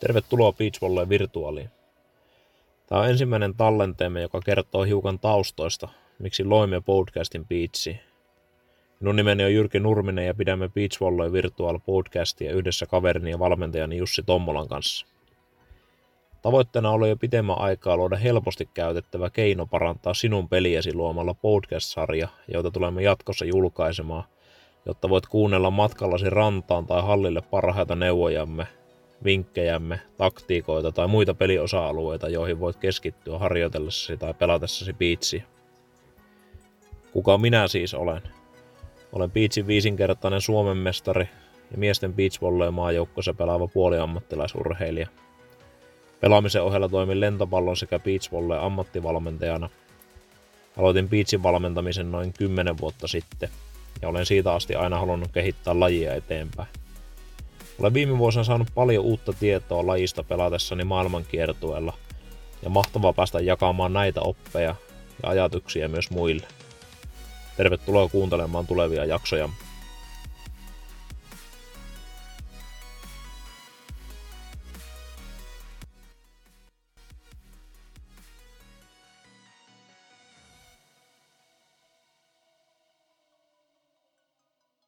Tervetuloa Beachvolleen virtuaaliin. Tämä on ensimmäinen tallenteemme, joka kertoo hiukan taustoista, miksi loimme podcastin Beatsiin. Minun nimeni on Jyrki Nurminen ja pidämme Beachvolleen virtual podcastia yhdessä kaverini ja valmentajani Jussi Tommolan kanssa. Tavoitteena oli jo pitemmän aikaa luoda helposti käytettävä keino parantaa sinun peliesi luomalla podcast-sarja, jota tulemme jatkossa julkaisemaan, jotta voit kuunnella matkallasi rantaan tai hallille parhaita neuvojamme – vinkkejämme, taktiikoita tai muita peliosa-alueita, joihin voit keskittyä harjoitellessasi tai pelatessasi piitsiä. Kuka minä siis olen? Olen Piitsin viisinkertainen Suomen mestari ja miesten beachvolleen maajoukkoissa pelaava puoliammattilaisurheilija. Pelaamisen ohella toimin lentopallon sekä beachvolleen ammattivalmentajana. Aloitin beachin valmentamisen noin 10 vuotta sitten ja olen siitä asti aina halunnut kehittää lajia eteenpäin. Olen viime vuosina saanut paljon uutta tietoa lajista pelatessani maailmankiertueella ja mahtavaa päästä jakamaan näitä oppeja ja ajatuksia myös muille. Tervetuloa kuuntelemaan tulevia jaksoja.